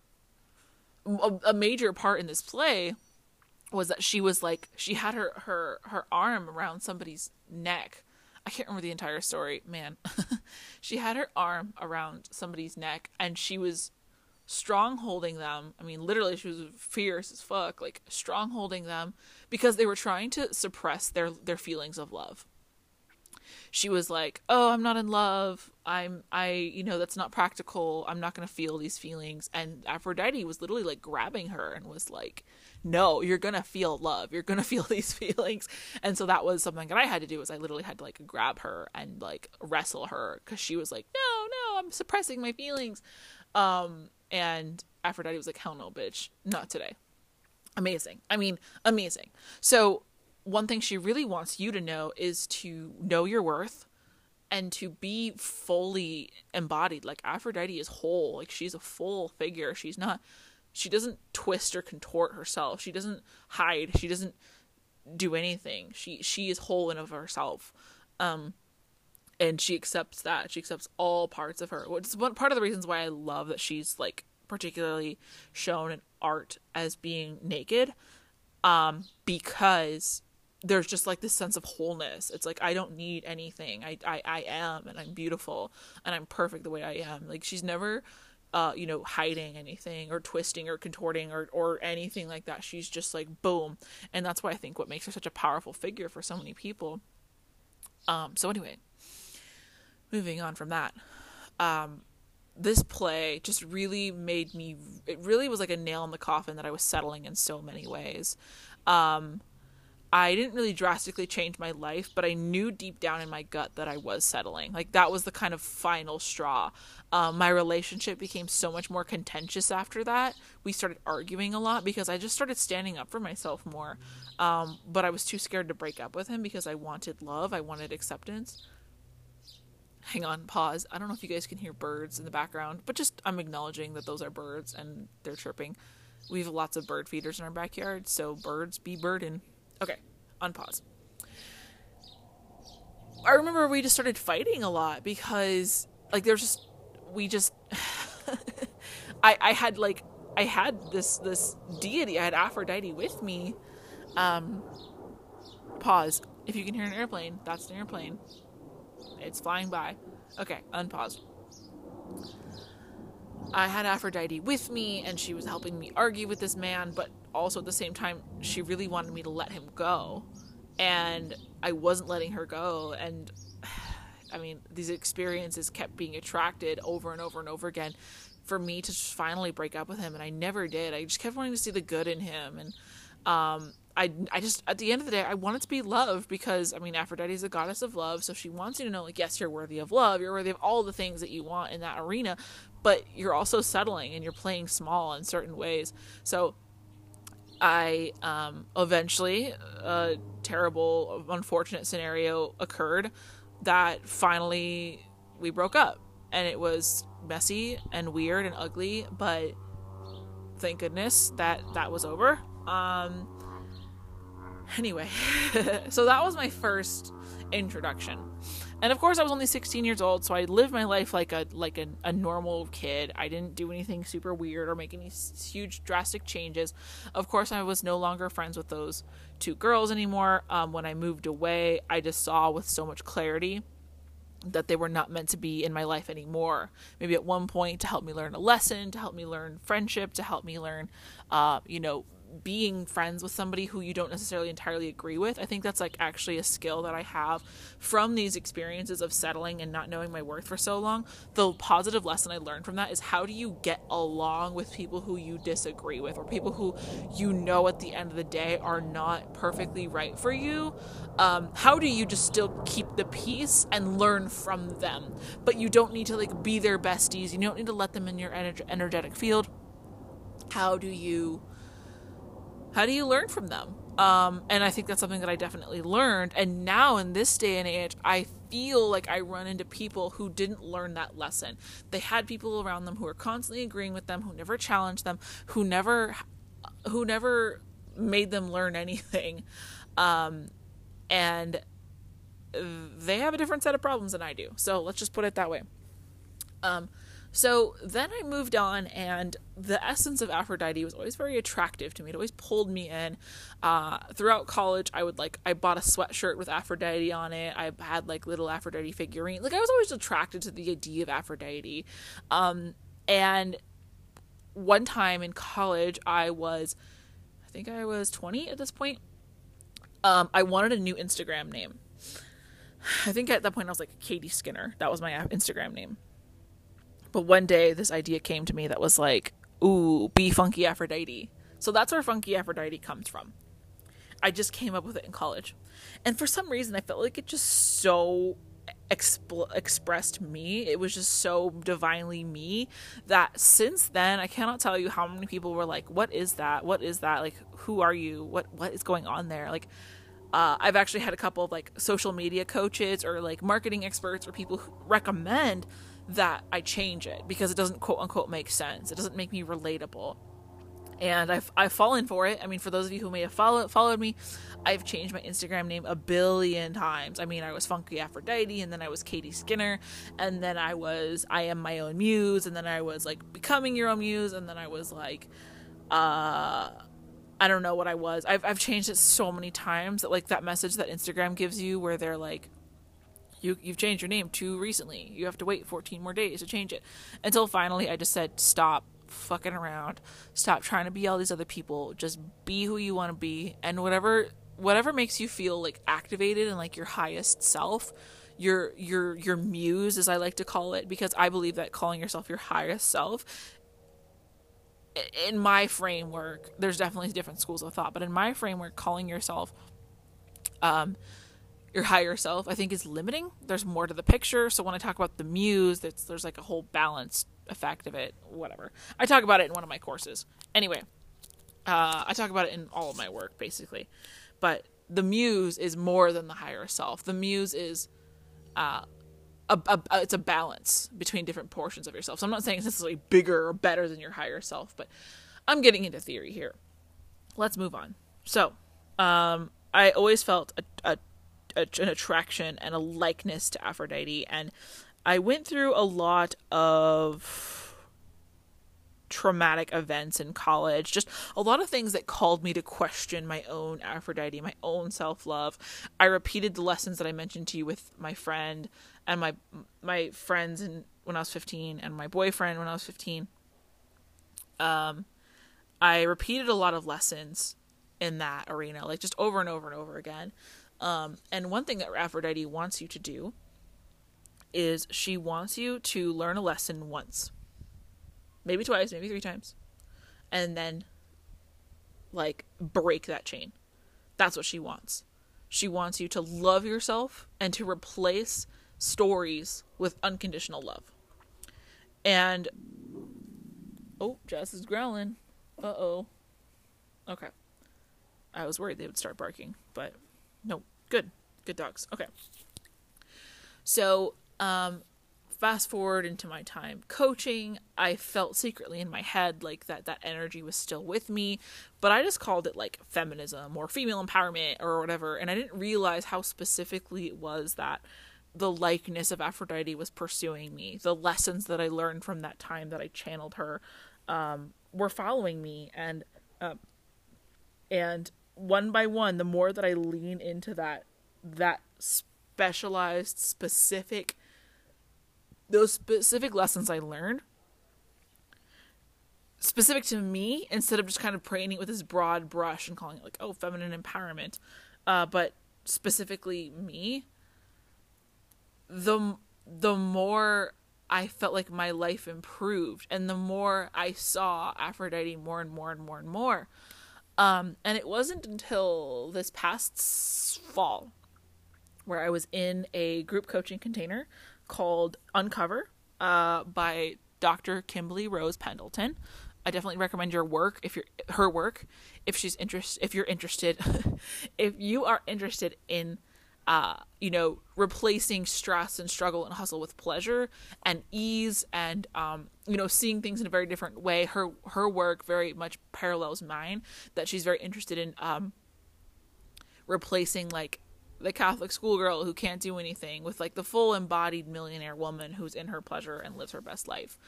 a, a major part in this play was that she was like she had her her her arm around somebody's neck. I can't remember the entire story man. (laughs) She had her arm around somebody's neck and she was strong holding them. I mean, literally, she was fierce as fuck, like strong holding them because they were trying to suppress their their feelings of love. She was like, "Oh, I'm not in love. I'm I, you know, that's not practical. I'm not going to feel these feelings." And Aphrodite was literally like grabbing her and was like, "No, you're going to feel love. You're going (laughs) to feel these feelings." And so that was something that I had to do was I literally had to like grab her and like wrestle her cuz she was like, "No, no, I'm suppressing my feelings." Um and Aphrodite was like, hell no, bitch, not today. Amazing. I mean, amazing. So, one thing she really wants you to know is to know your worth and to be fully embodied. Like, Aphrodite is whole. Like, she's a full figure. She's not, she doesn't twist or contort herself. She doesn't hide. She doesn't do anything. She, she is whole and of herself. Um, and she accepts that she accepts all parts of her which is one part of the reasons why i love that she's like particularly shown in art as being naked um because there's just like this sense of wholeness it's like i don't need anything i i, I am and i'm beautiful and i'm perfect the way i am like she's never uh, you know, hiding anything or twisting or contorting or, or anything like that. She's just like boom. And that's why I think what makes her such a powerful figure for so many people. Um, so anyway, moving on from that, um, this play just really made me. It really was like a nail in the coffin that I was settling in so many ways. Um, I didn't really drastically change my life, but I knew deep down in my gut that I was settling. Like that was the kind of final straw. Um, my relationship became so much more contentious after that. We started arguing a lot because I just started standing up for myself more. Um, but I was too scared to break up with him because I wanted love, I wanted acceptance. Hang on, pause. I don't know if you guys can hear birds in the background, but just I'm acknowledging that those are birds and they're chirping. We have lots of bird feeders in our backyard, so birds be birding. Okay, unpause. I remember we just started fighting a lot because like there's just we just (laughs) I I had like I had this this deity, I had Aphrodite with me. Um pause. If you can hear an airplane, that's an airplane. It's flying by. Okay, unpause. I had Aphrodite with me and she was helping me argue with this man, but also at the same time, she really wanted me to let him go. And I wasn't letting her go. And (sighs) I mean, these experiences kept being attracted over and over and over again for me to finally break up with him. And I never did. I just kept wanting to see the good in him. And, um, I, I just at the end of the day I wanted to be loved because I mean Aphrodite is a goddess of love so she wants you to know like yes you're worthy of love you're worthy of all the things that you want in that arena but you're also settling and you're playing small in certain ways so I um, eventually a terrible, unfortunate scenario occurred that finally we broke up, and it was messy and weird and ugly, but thank goodness that that was over. Um, anyway, (laughs) so that was my first introduction. And of course, I was only 16 years old, so I lived my life like a like a, a normal kid. I didn't do anything super weird or make any huge drastic changes. Of course, I was no longer friends with those two girls anymore. Um, when I moved away, I just saw with so much clarity that they were not meant to be in my life anymore. Maybe at one point to help me learn a lesson, to help me learn friendship, to help me learn, uh, you know, being friends with somebody who you don't necessarily entirely agree with. I think that's like actually a skill that I have from these experiences of settling and not knowing my worth for so long. The positive lesson I learned from that is how do you get along with people who you disagree with or people who you know at the end of the day are not perfectly right for you? Um, how do you just still keep the peace and learn from them? But you don't need to like be their besties. You don't need to let them in your energetic field. How do you how do you learn from them? Um, and I think that's something that I definitely learned. And now in this day and age, I feel like I run into people who didn't learn that lesson. They had people around them who were constantly agreeing with them, who never challenged them, who never, who never made them learn (laughs) anything. Um, and they have a different set of problems than I do. So let's just put it that way. Um, so then I moved on, and the essence of Aphrodite was always very attractive to me. It always pulled me in. Uh, throughout college, I would like, I bought a sweatshirt with Aphrodite on it. I had like little Aphrodite figurine. Like, I was always attracted to the idea of Aphrodite. Um, and one time in college, I was, I think I was 20 at this point. Um, I wanted a new Instagram name. (sighs) I think at that point I was like Katie Skinner. That was my Instagram name. But one day this idea came to me that was like, ooh, be funky Aphrodite. So that's where funky Aphrodite comes from. I just came up with it in college. And for some reason, I felt like it just so exp- expressed me. It was just so divinely me that since then, I cannot tell you how many people were like, "What is that? What is that? Like, who are you? What what is going on there?" Like, uh, I've actually had a couple of like social media coaches or like marketing experts or people who recommend that I change it because it doesn't quote unquote make sense. It doesn't make me relatable. And I've, I've fallen for it. I mean, for those of you who may have followed, followed me, I've changed my Instagram name a billion times. I mean, I was Funky Aphrodite, and then I was Katie Skinner, and then I was I am my own muse, and then I was like becoming your own muse, and then I was like, uh, I don't know what I was. I've, I've changed it so many times that like that message that Instagram gives you where they're like, you you've changed your name too recently. You have to wait 14 more days to change it. Until finally I just said stop fucking around. Stop trying to be all these other people. Just be who you want to be and whatever whatever makes you feel like activated and like your highest self, your your your muse as I like to call it because I believe that calling yourself your highest self in my framework, there's definitely different schools of thought, but in my framework calling yourself um, your higher self, I think is limiting. There's more to the picture. So when I talk about the muse, there's, there's like a whole balance effect of it, whatever. I talk about it in one of my courses. Anyway, uh, I talk about it in all of my work, basically. But the muse is more than the higher self. The muse is uh, a, a, it's a balance between different portions of yourself. So I'm not saying it's necessarily bigger or better than your higher self, but I'm getting into theory here. Let's move on. So, um, I always felt a, a, an attraction and a likeness to Aphrodite, and I went through a lot of traumatic events in college, just a lot of things that called me to question my own Aphrodite, my own self-love. I repeated the lessons that I mentioned to you with my friend and my my friends and when I was 15 and my boyfriend when I was 15. Um I repeated a lot of lessons in that arena, like just over and over and over again. Um, and one thing that Aphrodite wants you to do is she wants you to learn a lesson once maybe twice, maybe three times, and then like break that chain. That's what she wants. She wants you to love yourself and to replace stories with unconditional love. And oh, Jess is growling. Uh oh. Okay. I was worried they would start barking, but no. Good. Good dogs. Okay. So, um, fast forward into my time coaching, I felt secretly in my head like that that energy was still with me, but I just called it like feminism or female empowerment or whatever, and I didn't realize how specifically it was that the likeness of Aphrodite was pursuing me. The lessons that I learned from that time that I channeled her um, were following me, and um, and one by one, the more that I lean into that that specialized, specific those specific lessons I learned specific to me instead of just kind of painting it with this broad brush and calling it like oh feminine empowerment uh, but specifically me the the more I felt like my life improved and the more I saw Aphrodite more and more and more and more um, and it wasn't until this past fall where I was in a group coaching container called Uncover uh, by Dr. Kimberly Rose Pendleton. I definitely recommend your work if you're her work if she's interested if you're interested (laughs) if you are interested in uh, you know replacing stress and struggle and hustle with pleasure and ease and um, you know seeing things in a very different way her her work very much parallels mine that she's very interested in um, replacing like the Catholic schoolgirl who can't do anything with like the full embodied millionaire woman who's in her pleasure and lives her best life.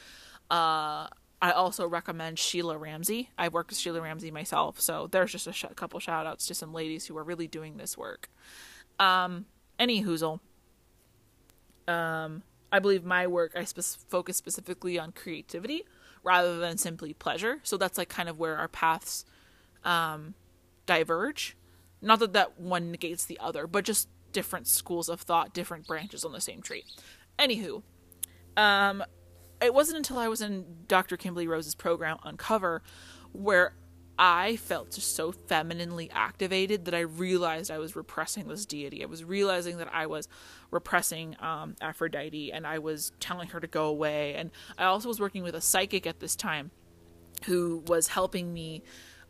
Uh, I also recommend Sheila Ramsey. I've worked with Sheila Ramsey myself, so there's just a sh- couple shout outs to some ladies who are really doing this work. Um, any hoozle. Um, I believe my work I spe- focus specifically on creativity rather than simply pleasure. So that's like kind of where our paths um, diverge. Not that that one negates the other, but just different schools of thought, different branches on the same tree. Anywho, um, it wasn't until I was in Dr. Kimberly Rose's program Uncover where I felt just so femininely activated that I realized I was repressing this deity. I was realizing that I was repressing um, Aphrodite and I was telling her to go away. And I also was working with a psychic at this time who was helping me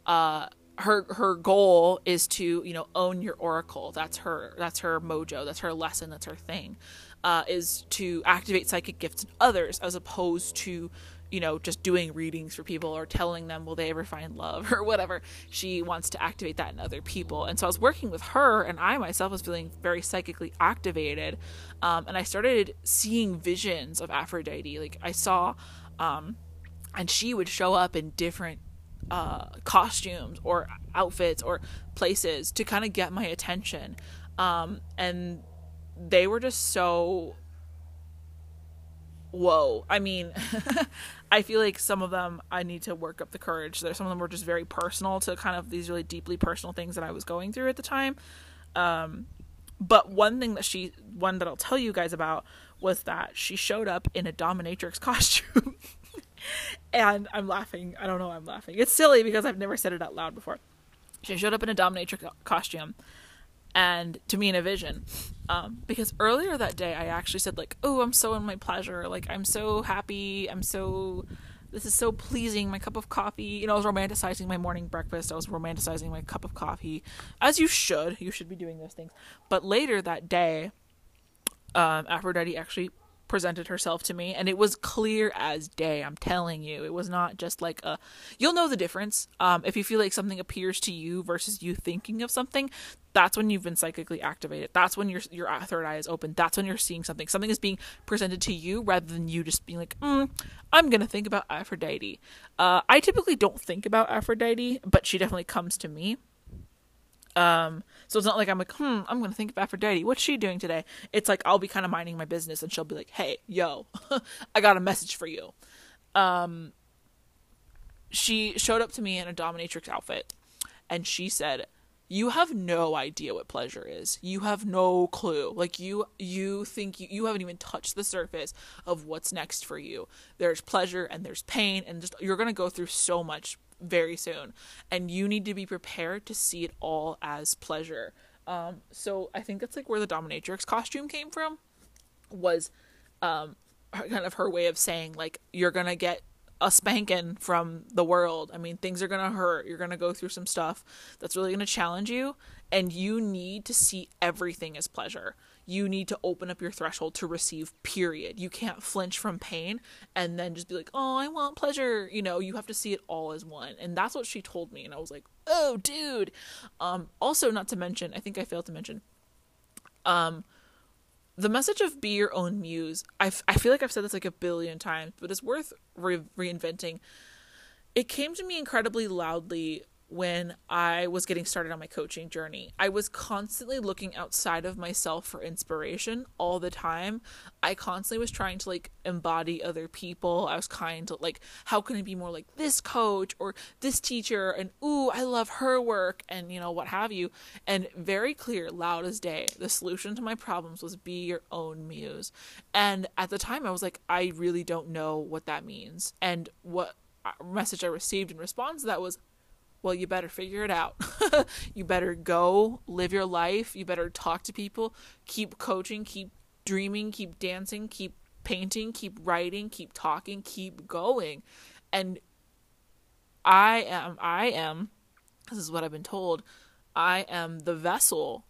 uh, her her goal is to you know own your oracle that's her that's her mojo that's her lesson that's her thing uh, is to activate psychic gifts in others as opposed to you know just doing readings for people or telling them will they ever find love (laughs) or whatever she wants to activate that in other people and so i was working with her and i myself was feeling very psychically activated um, and i started seeing visions of aphrodite like i saw um, and she would show up in different uh, costumes or outfits or places to kind of get my attention. Um, and they were just so whoa. I mean, (laughs) I feel like some of them I need to work up the courage. There, some of them were just very personal to kind of these really deeply personal things that I was going through at the time. Um, but one thing that she, one that I'll tell you guys about was that she showed up in a dominatrix (laughs) costume and I'm laughing. I don't know I'm laughing. It's silly because I've never said it out loud before. She showed up in a dominatrix costume and to me in a vision. Um, because earlier that day, I actually said like, "Oh, I'm so in my pleasure. Like, I'm so happy. I'm so." This is so pleasing. My cup of coffee. You know, I was romanticizing my morning breakfast. I was romanticizing my cup of coffee, as you should. You should be doing those things. But later that day, um, Aphrodite actually presented herself to me and it was clear as day i'm telling you it was not just like a you'll know the difference um, if you feel like something appears to you versus you thinking of something that's when you've been psychically activated that's when your your third eye is open that's when you're seeing something something is being presented to you rather than you just being like mm, i'm gonna think about aphrodite uh, i typically don't think about aphrodite but she definitely comes to me um, so it's not like I'm like, hmm, I'm gonna think of Aphrodite. What's she doing today? It's like I'll be kind of minding my business, and she'll be like, hey, yo, (laughs) I got a message for you. Um, she showed up to me in a dominatrix outfit, and she said, "You have no idea what pleasure is. You have no clue. Like you, you think you, you haven't even touched the surface of what's next for you. There's pleasure and there's pain, and just you're gonna go through so much very soon and you need to be prepared to see it all as pleasure um so i think that's like where the dominatrix costume came from was um kind of her way of saying like you're gonna get a spanking from the world. I mean things are gonna hurt. You're gonna go through some stuff that's really gonna challenge you and you need to see everything as pleasure. You need to open up your threshold to receive period. You can't flinch from pain and then just be like oh i want pleasure. You know you have to see it all as one. And that's what she told me and i was like oh dude. Um also not to mention i think i failed to mention um the message of be your own muse I I feel like i've said this like a billion times but it's worth re- reinventing. It came to me incredibly loudly when I was getting started on my coaching journey. I was constantly looking outside of myself for inspiration all the time. I constantly was trying to like embody other people. I was kind of like, how can I be more like this coach or this teacher? And ooh, I love her work and you know, what have you. And very clear, loud as day, the solution to my problems was be your own muse. And at the time, I was like, I really don't know what that means. And what uh, message I received in response to that was well, you better figure it out. (laughs) you better go live your life. You better talk to people, keep coaching, keep dreaming, keep dancing, keep painting, keep writing, keep talking, keep going. And I am, I am, this is what I've been told, I am the vessel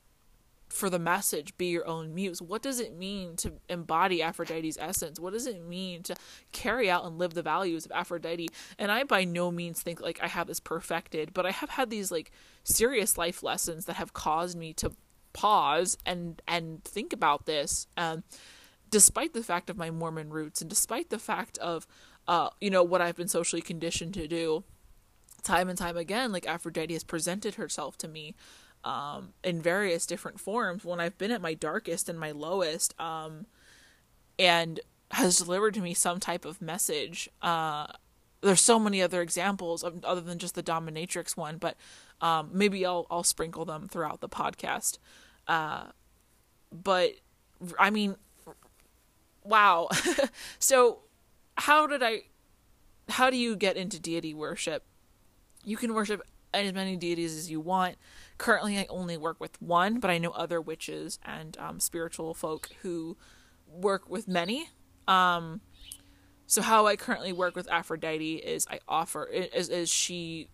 for the message be your own muse. What does it mean to embody aphrodite's essence? What does it mean to carry out and live the values of aphrodite? And i by no means think like i have this perfected but i have had these like serious life lessons that have caused me to pause and and think about this um despite the fact of my mormon roots and despite the fact of uh you know what i've been socially conditioned to do time and time again like aphrodite has presented herself to me um, in various different forms when I've been at my darkest and my lowest, um, and has delivered to me some type of message. Uh, there's so many other examples of, other than just the dominatrix one, but um, maybe I'll I'll sprinkle them throughout the podcast. Uh, but I mean, wow. (laughs) so how did I? How do you get into deity worship? You can worship as many deities as you want. Currently, I only work with one, but I know other witches and um, spiritual folk who work with many. Um, so how I currently work with Aphrodite is I offer is, is she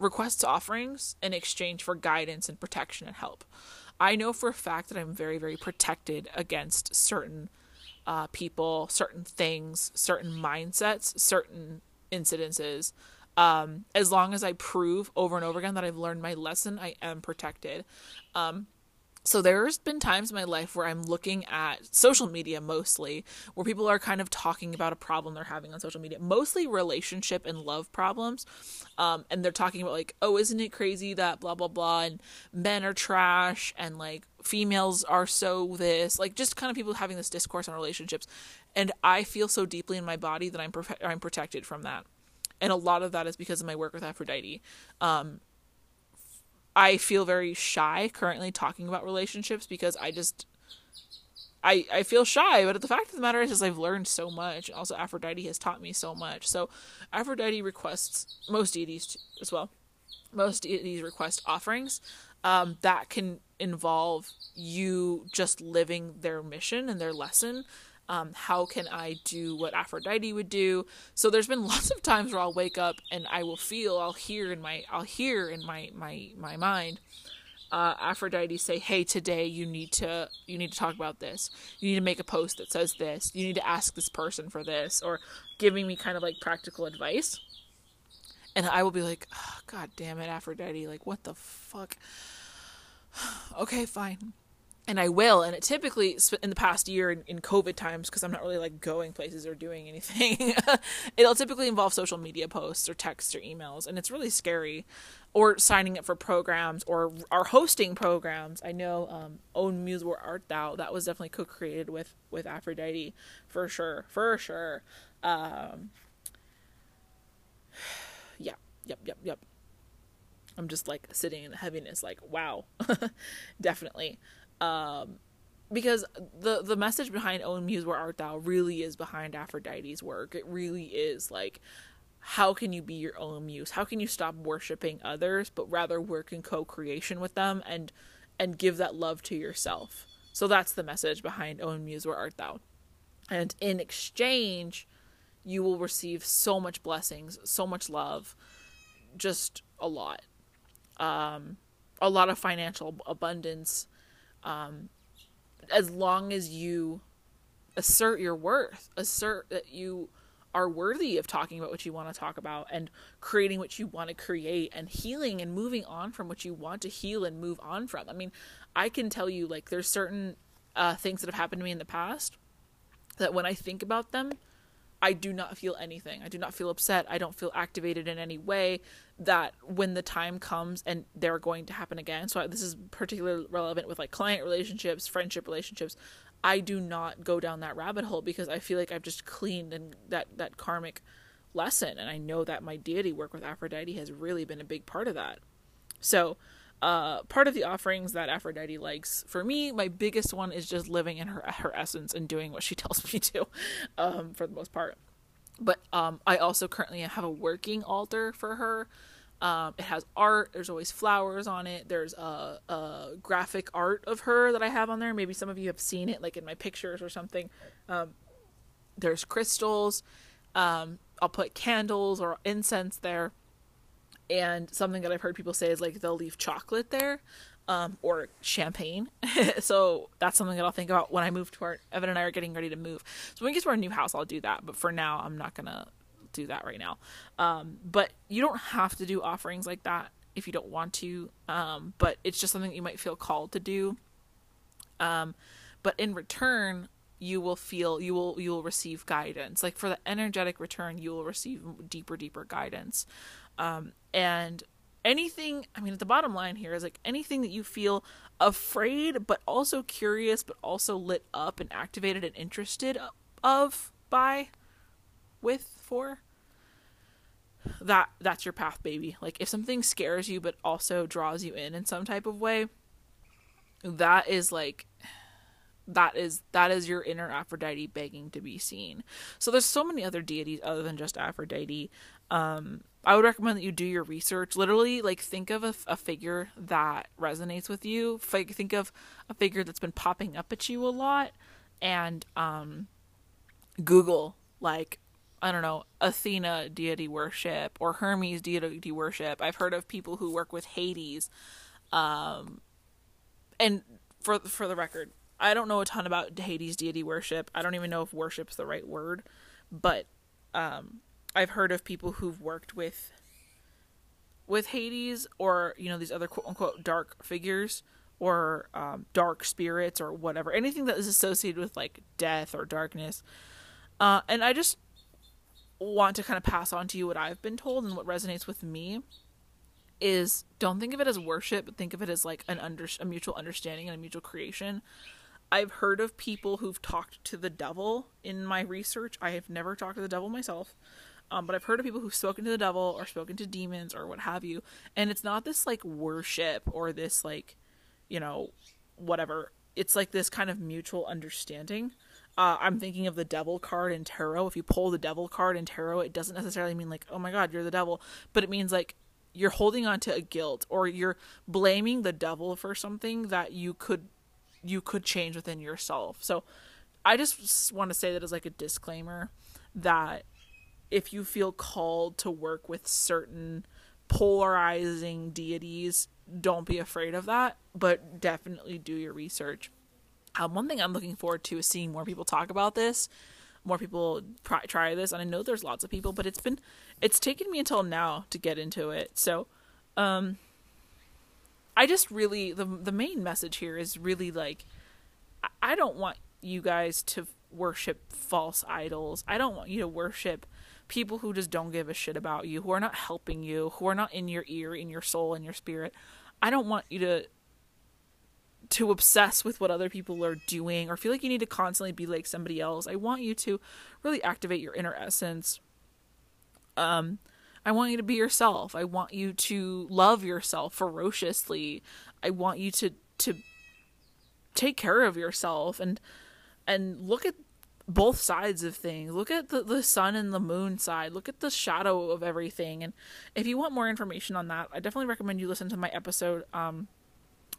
requests offerings in exchange for guidance and protection and help. I know for a fact that I'm very very protected against certain uh, people, certain things, certain mindsets, certain incidences um, as long as I prove over and over again that I've learned my lesson, I am protected. Um, so there's been times in my life where I'm looking at social media mostly, where people are kind of talking about a problem they're having on social media, mostly relationship and love problems. Um, and they're talking about like, oh, isn't it crazy that blah blah blah, and men are trash, and like females are so this, like just kind of people having this discourse on relationships. And I feel so deeply in my body that I'm pro- I'm protected from that and a lot of that is because of my work with Aphrodite. Um, I feel very shy currently talking about relationships because I just I I feel shy, but the fact of the matter is, is I've learned so much. Also, Aphrodite has taught me so much. So, Aphrodite requests most deities as well. Most deities request offerings um, that can involve you just living their mission and their lesson. Um, how can I do what Aphrodite would do? So there's been (laughs) lots of times where I'll wake up and I will feel, I'll hear in my, I'll hear in my my my mind, uh, Aphrodite say, "Hey, today you need to you need to talk about this. You need to make a post that says this. You need to ask this person for this," or giving me kind of like practical advice. And I will be like, oh, "God damn it, Aphrodite! Like, what the fuck?" (sighs) okay, fine and I will. And it typically in the past year in, in COVID times, because I'm not really like going places or doing (laughs) anything, it'll typically involve social media posts or texts or emails, and it's really scary. Or signing up for programs or are hosting programs. I know um, Own Muse Where Art Thou that was definitely co-created with with Aphrodite for sure, for sure. Um, (sighs) yeah, yep, yep, yep. I'm just like sitting in the heaviness, like wow, (laughs) definitely um, because the the message behind own muse where art thou really is behind aphrodite's work. It really is like how can you be your own muse? How can you stop worshiping others but rather work in co-creation with them and and give that love to yourself? So that's the message behind own muse where art thou. And in exchange you will receive so much blessings so much love just a lot. Um a lot of financial abundance um, as long as you assert your worth, assert that you are worthy of talking about what you want to talk about and creating what you want to create and healing and moving on from what you want to heal and move on from. I mean, I can tell you like there's certain uh, things that have happened to me in the past that when I think about them, I do not feel anything. I do not feel upset. I don't feel activated in any way. That when the time comes and they're going to happen again. So this is particularly relevant with like client relationships, friendship relationships. I do not go down that rabbit hole because I feel like I've just cleaned and that that karmic lesson and I know that my deity work with Aphrodite has really been a big part of that. So, uh, part of the offerings that Aphrodite likes for me, my biggest one is just living in her her essence and doing what she (laughs) tells me to, um, for the most part. But um, I also currently have a working altar for her. Um, it has art. There's always flowers on it. There's a, a, graphic art of her that I have on there. Maybe some of you have seen it, like in my pictures or something. Um, there's crystals. Um, I'll put candles or incense there and something that I've heard people say is like they'll leave chocolate there, um, or champagne. (laughs) so that's something that I'll think about when I move to our Evan and I are getting ready to move. So when we get to our new house, I'll do that. But for now, I'm not gonna do that right now. Um, but you don't have to do offerings like that if you don't want to. Um, but it's just something you might feel called to do. Um, but in return, you will feel you will you will receive guidance. Like for the energetic return, you will receive deeper, deeper guidance. Um, and anything, I mean, at the bottom line here is like anything that you feel afraid, but also curious, but also lit up and activated and interested of by, with, for, that that's your path baby. Like if something scares you but also draws you in in some type of way that is like that is that is your inner aphrodite begging to be seen. So there's so many other deities other than just aphrodite um I would recommend that you do your research. Literally, like think of a, a figure that resonates with you. Like think of a figure that's been popping up at you a lot, and um, Google like I don't know Athena deity worship or Hermes deity worship. I've heard of people who work with Hades, um, and for for the record, I don't know a ton about Hades deity worship. I don't even know if worship's the right word, but um, I've heard of people who've worked with with Hades or you know these other quote unquote dark figures or um, dark spirits or whatever. Anything that is associated with like death or darkness. Uh, and i just want to kind of pass on to you what i've been told and what resonates with me is don't think of it as worship but think of it as like an under a mutual understanding and a mutual creation. I've heard of people who've talked to the devil in my research. I have never talked to the devil myself um, but I've heard of people who've spoken to the devil or spoken to demons or what have you, and it's not this like worship or this like, you know, whatever. It's like this kind of mutual understanding. Uh, I'm thinking of the devil card in tarot. If you pull the devil card in tarot, it doesn't necessarily mean like, oh my god, you're the devil, but it means like you're holding on to a guilt or you're blaming the devil for something that you could you could change within yourself. So I just want to say that as like a disclaimer that if you feel called to work with certain polarizing deities, don't be afraid of that, but definitely do your research. Um, one thing I'm looking forward to is seeing more people talk about this, more people pr- try this, and I know there's lots of people, but it's been it's taken me until now to get into it. So, um, I just really the the main message here is really like I don't want you guys to worship false idols. I don't want you to worship people who just don't give a shit about you, who are not helping you, who are not in your ear, in your soul, in your spirit. I don't want you to to obsess with what other people are doing or feel like you need to constantly be like somebody else. I want you to really activate your inner essence. Um I want you to be yourself. I want you to love yourself ferociously. I want you to to take care of yourself and and look at both sides of things. Look at the, the sun and the moon side. Look at the shadow of everything. And if you want more information on that, I definitely recommend you listen to my episode um,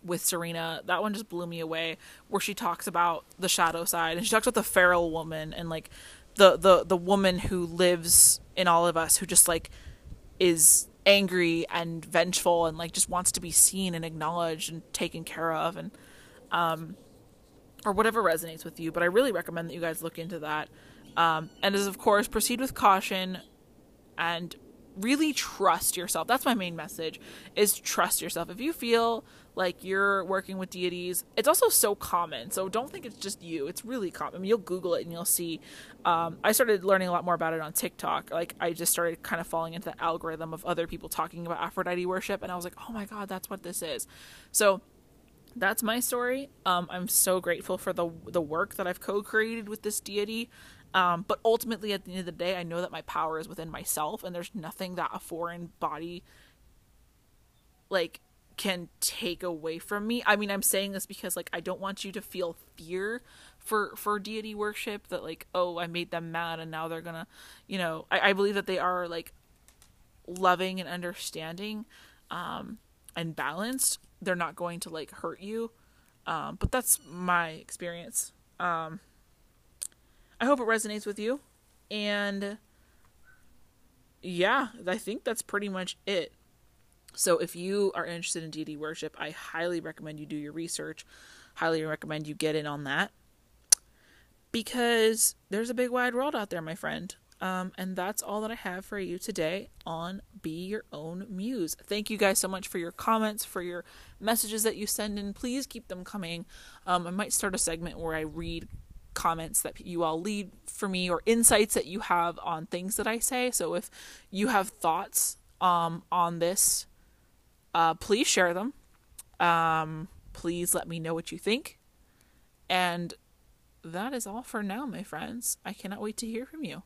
with Serena. That one just blew me away, where she talks about the shadow side and she talks about the feral woman and like the the the woman who lives in all of us who just like is angry and vengeful and like just wants to be seen and acknowledged and taken care of and um or whatever resonates with you. But I really recommend that you guys look into that. Um, and as of course, proceed with caution and really trust yourself. That's my main message is trust yourself. If you feel like you're working with deities, it's also so common. So don't think it's just you. It's really common. I mean, you'll Google it and you'll see. Um, I started learning a lot more about it on TikTok. Like I just started kind of falling into the algorithm of other people talking about Aphrodite worship, and I was like, oh my god, that's what this is. So that's my story. Um, I'm so grateful for the the work that I've co-created with this deity. Um, but ultimately, at the end of the day, I know that my power is within myself, and there's nothing that a foreign body like can take away from me. I mean, I'm saying this because like I don't want you to feel fear for for deity worship that like oh I made them mad and now they're gonna you know I, I believe that they are like loving and understanding um and balanced they're not going to like hurt you. Um, but that's my experience. Um, I hope it resonates with you. And yeah, I think that's pretty much it. So if you are interested in deity worship, I highly recommend you do your research. Highly recommend you get in on that. Because there's a big wide world out there, my friend. Um, and that's all that I have for you today on Be Your Own Muse. Thank you guys so much for your comments, for your messages that you send in. Please keep them coming. Um, I might start a segment where I read comments that you all leave for me or insights that you have on things that I say. So if you have thoughts um, on this, uh, please share them. Um, please let me know what you think. And that is all for now, my friends. I cannot wait to hear from you.